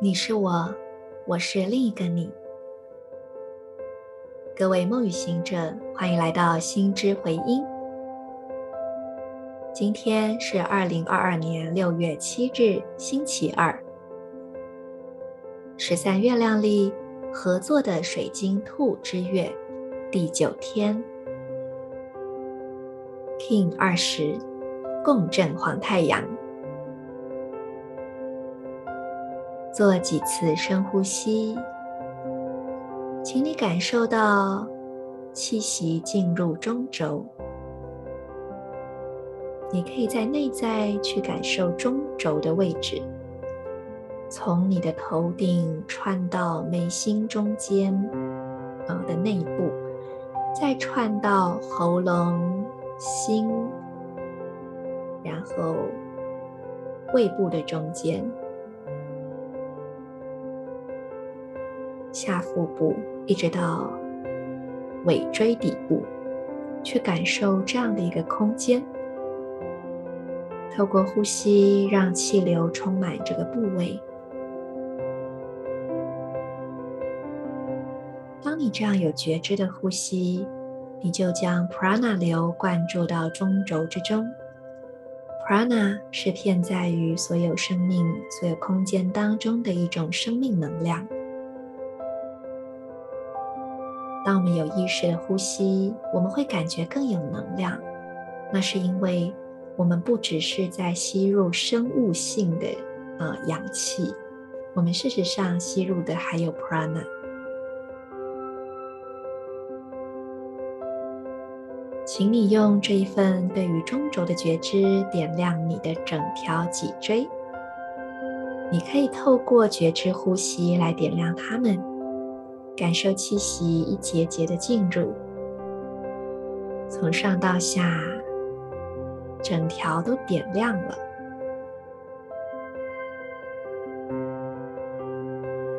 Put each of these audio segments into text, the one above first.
你是我，我是另一个你。各位梦与行者，欢迎来到心之回音。今天是二零二二年六月七日，星期二，十三月亮历合作的水晶兔之月第九天，King 二十，共振黄太阳。做几次深呼吸，请你感受到气息进入中轴。你可以在内在去感受中轴的位置，从你的头顶串到眉心中间，呃的内部，再串到喉咙、心，然后胃部的中间。下腹部一直到尾椎底部，去感受这样的一个空间。透过呼吸，让气流充满这个部位。当你这样有觉知的呼吸，你就将 Prana 流灌注到中轴之中。Prana 是遍在于所有生命、所有空间当中的一种生命能量。当我们有意识的呼吸，我们会感觉更有能量。那是因为我们不只是在吸入生物性的呃氧气，我们事实上吸入的还有 prana。请你用这一份对于中轴的觉知，点亮你的整条脊椎。你可以透过觉知呼吸来点亮它们。感受气息一节节的进入，从上到下，整条都点亮了。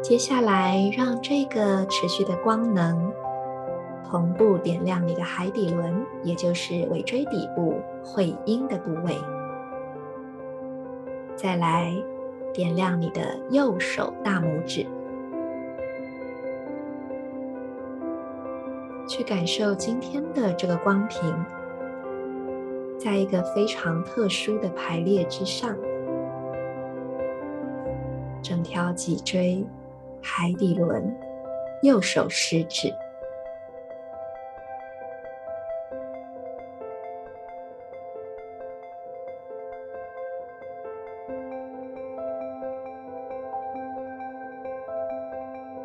接下来，让这个持续的光能同步点亮你的海底轮，也就是尾椎底部会阴的部位。再来，点亮你的右手大拇指。去感受今天的这个光频，在一个非常特殊的排列之上，整条脊椎、海底轮、右手食指。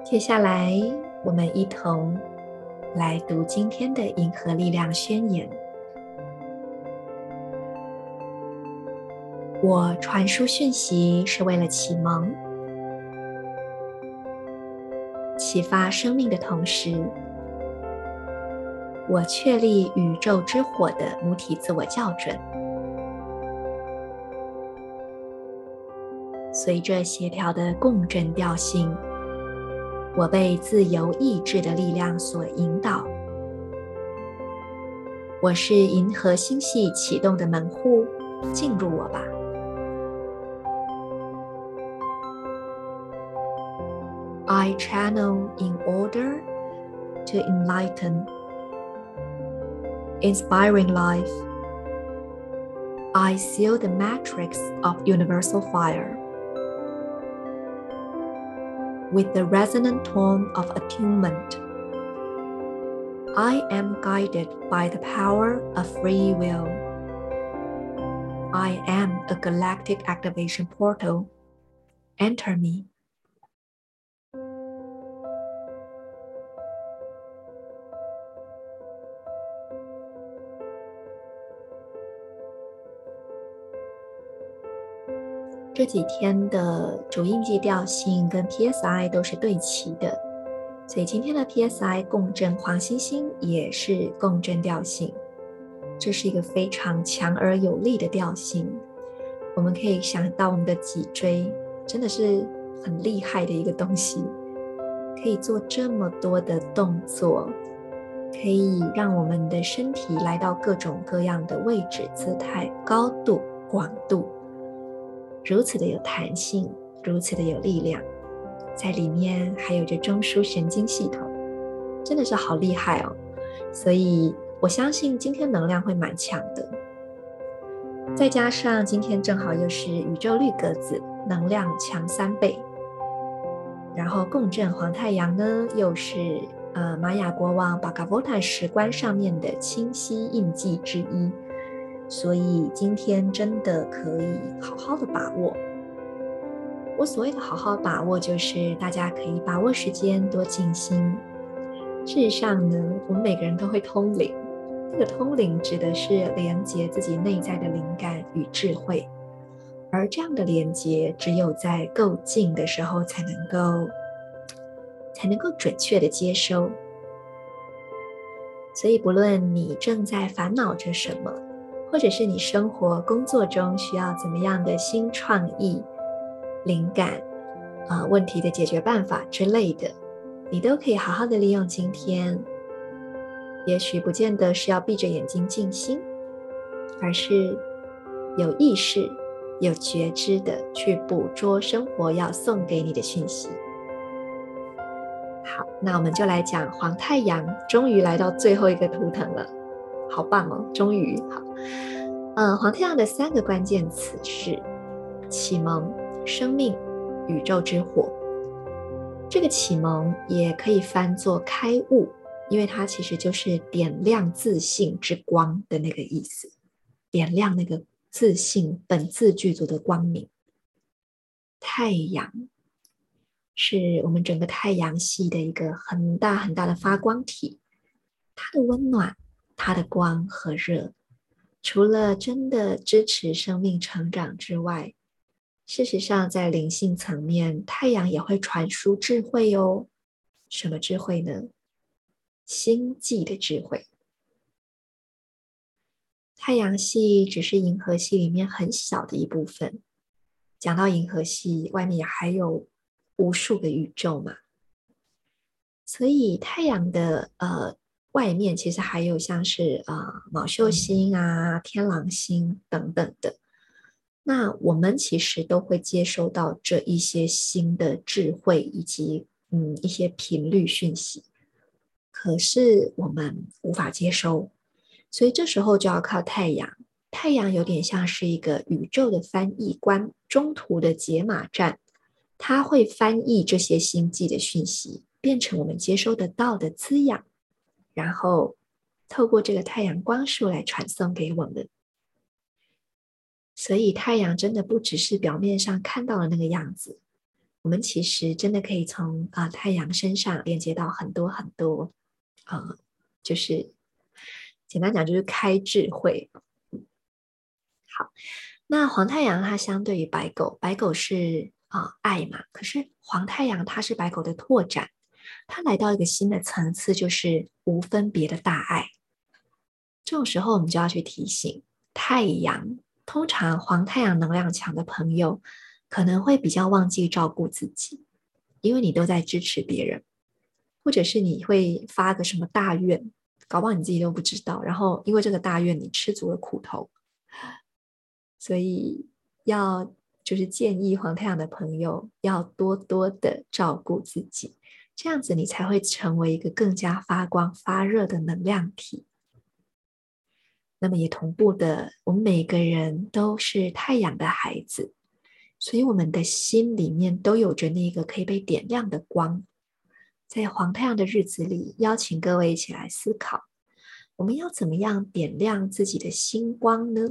接下来，我们一同。来读今天的银河力量宣言。我传输讯息是为了启蒙、启发生命的同时，我确立宇宙之火的母体自我校准。随着协调的共振调性。我被自由意志的力量所引导。我是银河星系启动的门户，进入我吧。I channel in order to enlighten, inspiring life. I seal the matrix of universal fire. With the resonant tone of attunement, I am guided by the power of free will. I am a galactic activation portal. Enter me. 这几天的主印记调性跟 PSI 都是对齐的，所以今天的 PSI 共振黄星星也是共振调性，这是一个非常强而有力的调性。我们可以想到我们的脊椎真的是很厉害的一个东西，可以做这么多的动作，可以让我们的身体来到各种各样的位置、姿态、高度、广度。如此的有弹性，如此的有力量，在里面还有着中枢神经系统，真的是好厉害哦。所以我相信今天能量会蛮强的。再加上今天正好又是宇宙绿鸽子，能量强三倍。然后共振黄太阳呢，又是呃玛雅国王巴卡波塔石棺上面的清晰印记之一，所以今天真的可以好好的把握。我所谓的好好把握，就是大家可以把握时间，多静心。事实上呢，我们每个人都会通灵，这个通灵指的是连接自己内在的灵感与智慧。而这样的连接，只有在够静的时候才能够，才能够准确的接收。所以，不论你正在烦恼着什么，或者是你生活工作中需要怎么样的新创意、灵感啊、呃、问题的解决办法之类的，你都可以好好的利用今天。也许不见得是要闭着眼睛静心，而是有意识。有觉知的去捕捉生活要送给你的讯息。好，那我们就来讲黄太阳，终于来到最后一个图腾了，好棒哦！终于好，嗯，黄太阳的三个关键词是启蒙、生命、宇宙之火。这个启蒙也可以翻作开悟，因为它其实就是点亮自信之光的那个意思，点亮那个。自信本自具足的光明，太阳是我们整个太阳系的一个很大很大的发光体。它的温暖、它的光和热，除了真的支持生命成长之外，事实上在灵性层面，太阳也会传输智慧哦。什么智慧呢？星际的智慧。太阳系只是银河系里面很小的一部分。讲到银河系，外面还有无数个宇宙嘛。所以太阳的呃外面其实还有像是呃卯秀星啊、天狼星等等的。那我们其实都会接收到这一些新的智慧以及嗯一些频率讯息，可是我们无法接收。所以这时候就要靠太阳，太阳有点像是一个宇宙的翻译官，中途的解码站，它会翻译这些星际的讯息，变成我们接收得到的滋养，然后透过这个太阳光束来传送给我们。所以太阳真的不只是表面上看到的那个样子，我们其实真的可以从啊、太阳身上连接到很多很多，呃，就是。简单讲就是开智慧。好，那黄太阳它相对于白狗，白狗是啊、爱嘛，可是黄太阳它是白狗的拓展，它来到一个新的层次，就是无分别的大爱。这种时候我们就要去提醒太阳，通常黄太阳能量强的朋友可能会比较忘记照顾自己，因为你都在支持别人，或者是你会发个什么大愿。搞不好你自己都不知道，然后因为这个大愿，你吃足了苦头，所以要就是建议黄太阳的朋友要多多的照顾自己，这样子你才会成为一个更加发光发热的能量体。那么也同步的，我们每个人都是太阳的孩子，所以我们的心里面都有着那个可以被点亮的光。在黄太阳的日子里，邀请各位一起来思考：我们要怎么样点亮自己的星光呢？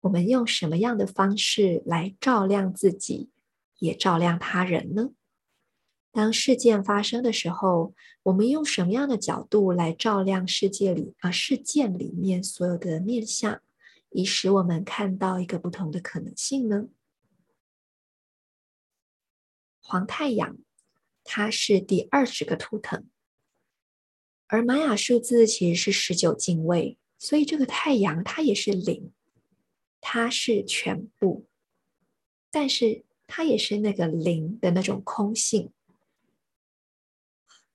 我们用什么样的方式来照亮自己，也照亮他人呢？当事件发生的时候，我们用什么样的角度来照亮世界里啊，事件里面所有的面相，以使我们看到一个不同的可能性呢？黄太阳。它是第二十个图腾，而玛雅数字其实是十九进位，所以这个太阳它也是零，它是全部，但是它也是那个零的那种空性，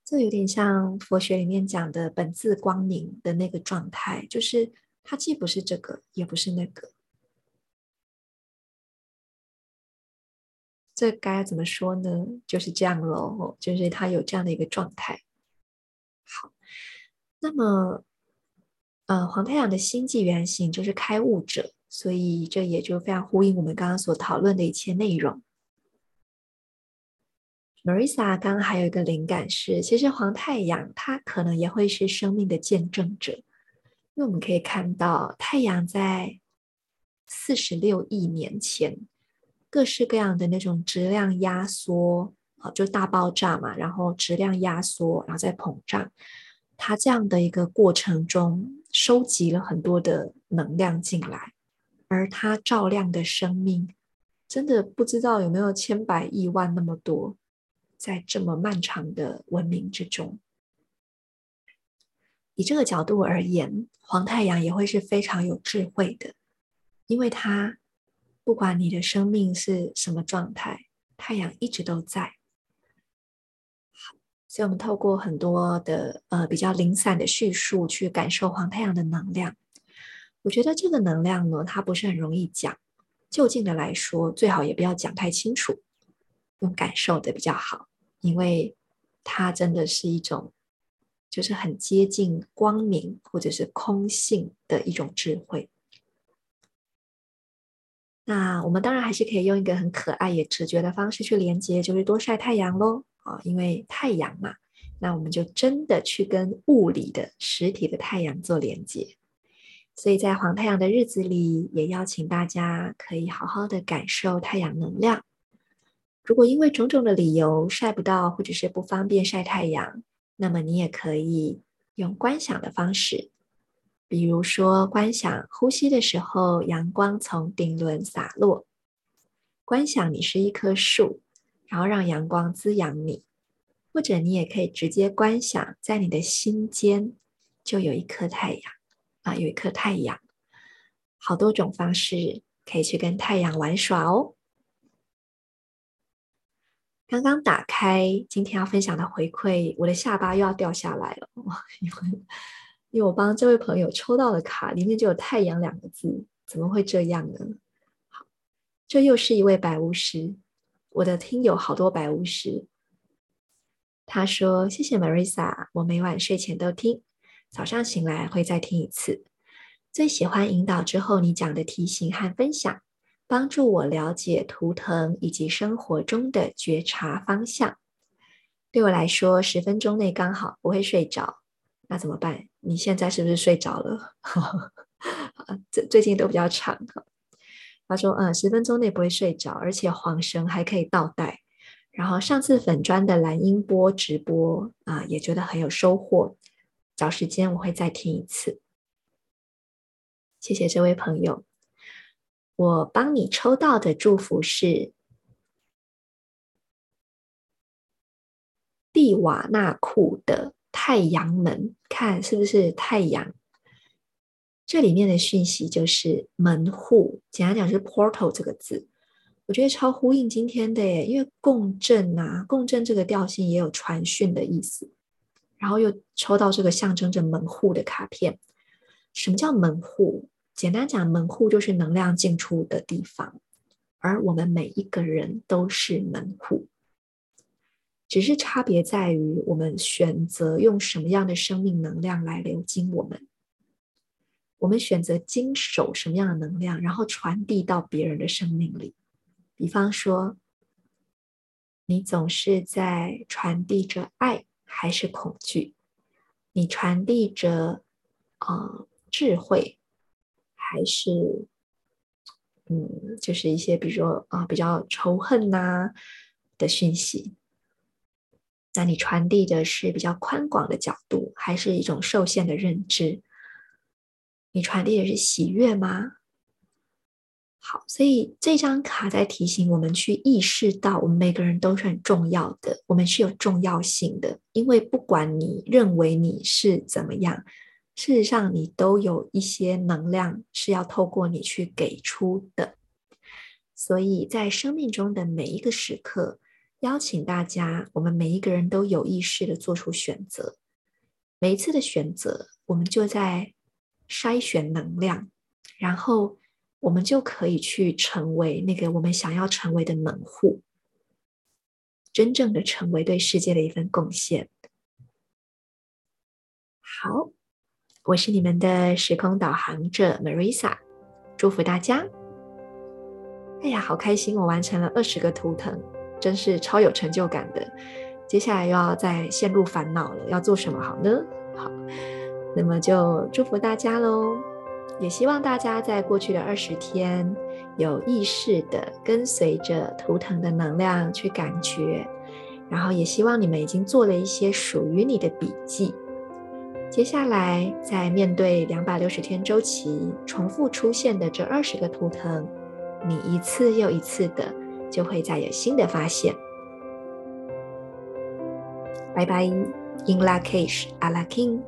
这有点像佛学里面讲的本自光明的那个状态，就是它既不是这个，也不是那个。这该怎么说呢？就是这样喽，就是他有这样的一个状态。好，那么，呃，黄太阳的星际原型就是开悟者，所以这也就非常呼应我们刚刚所讨论的一切内容。Marisa 刚刚还有一个灵感是，其实黄太阳它可能也会是生命的见证者，因为我们可以看到太阳在四十六亿年前，各式各样的那种质量压缩啊，就大爆炸嘛，然后质量压缩，然后再膨胀，它这样的一个过程中，收集了很多的能量进来，而它照亮的生命，真的不知道有没有千百亿万那么多，在这么漫长的文明之中，以这个角度而言，黄太阳也会是非常有智慧的。因为它不管你的生命是什么状态，太阳一直都在。所以我们透过很多的呃比较零散的叙述去感受黄太阳的能量。我觉得这个能量呢，它不是很容易讲。就近的来说，最好也不要讲太清楚，用感受的比较好，因为它真的是一种就是很接近光明或者是空性的一种智慧。那我们当然还是可以用一个很可爱也直觉的方式去连接，就是多晒太阳喽啊！因为太阳嘛，那我们就真的去跟物理的实体的太阳做连接。所以在黄太阳的日子里，也邀请大家可以好好的感受太阳能量。如果因为种种的理由晒不到，或者是不方便晒太阳，那么你也可以用观想的方式。比如说，观想呼吸的时候，阳光从顶轮洒落；观想你是一棵树，然后让阳光滋养你；或者你也可以直接观想，在你的心间就有一颗太阳啊，有一颗太阳。好多种方式可以去跟太阳玩耍哦。刚刚打开今天要分享的回馈，我的下巴又要掉下来了，因为。因为我帮这位朋友抽到的卡里面就有“太阳”两个字，怎么会这样呢？好，这又是一位白巫师，我的听友好多白巫师。他说：“谢谢 Marisa，我每晚睡前都听，早上醒来会再听一次。最喜欢引导之后你讲的提醒和分享，帮助我了解图腾以及生活中的觉察方向。对我来说，十分钟内刚好不会睡着。”那怎么办？你现在是不是睡着了？最最近都比较长。他说：“嗯，十分钟内不会睡着，而且黄神还可以倒带。然后上次粉砖的蓝音波直播啊，也觉得很有收获。找时间我会再听一次。谢谢这位朋友。我帮你抽到的祝福是蒂瓦纳库的。”太阳门，看是不是太阳？这里面的讯息就是门户，简单讲是 portal 这个字，我觉得超呼应今天的耶，因为共振啊，共振这个调性也有传讯的意思，然后又抽到这个象征着门户的卡片。什么叫门户？简单讲，门户就是能量进出的地方，而我们每一个人都是门户。只是差别在于，我们选择用什么样的生命能量来流经我们。我们选择经手什么样的能量，然后传递到别人的生命里。比方说，你总是在传递着爱，还是恐惧？你传递着啊、呃、智慧，还是嗯，就是一些比如说啊、比较仇恨呐、的讯息？那你传递的是比较宽广的角度，还是一种受限的认知？你传递的是喜悦吗？好，所以这张卡在提醒我们去意识到，我们每个人都是很重要的，我们是有重要性的。因为不管你认为你是怎么样，事实上你都有一些能量是要透过你去给出的。所以在生命中的每一个时刻，邀请大家，我们每一个人都有意识的做出选择。每一次的选择，我们就在筛选能量，然后我们就可以去成为那个我们想要成为的门户。真正的成为对世界的一份贡献。好，我是你们的时空导航者 Marisa，祝福大家。哎呀，好开心！我完成了二十个图腾，真是超有成就感的。接下来又要再陷入烦恼了，要做什么好呢？好，那么就祝福大家喽。也希望大家在过去的二十天有意识地跟随着图腾的能量去感觉，然后也希望你们已经做了一些属于你的笔记。接下来在面对两百六十天周期重复出现的这二十个图腾，你一次又一次的就会再有新的发现。拜拜，In Lak'ech Ala king。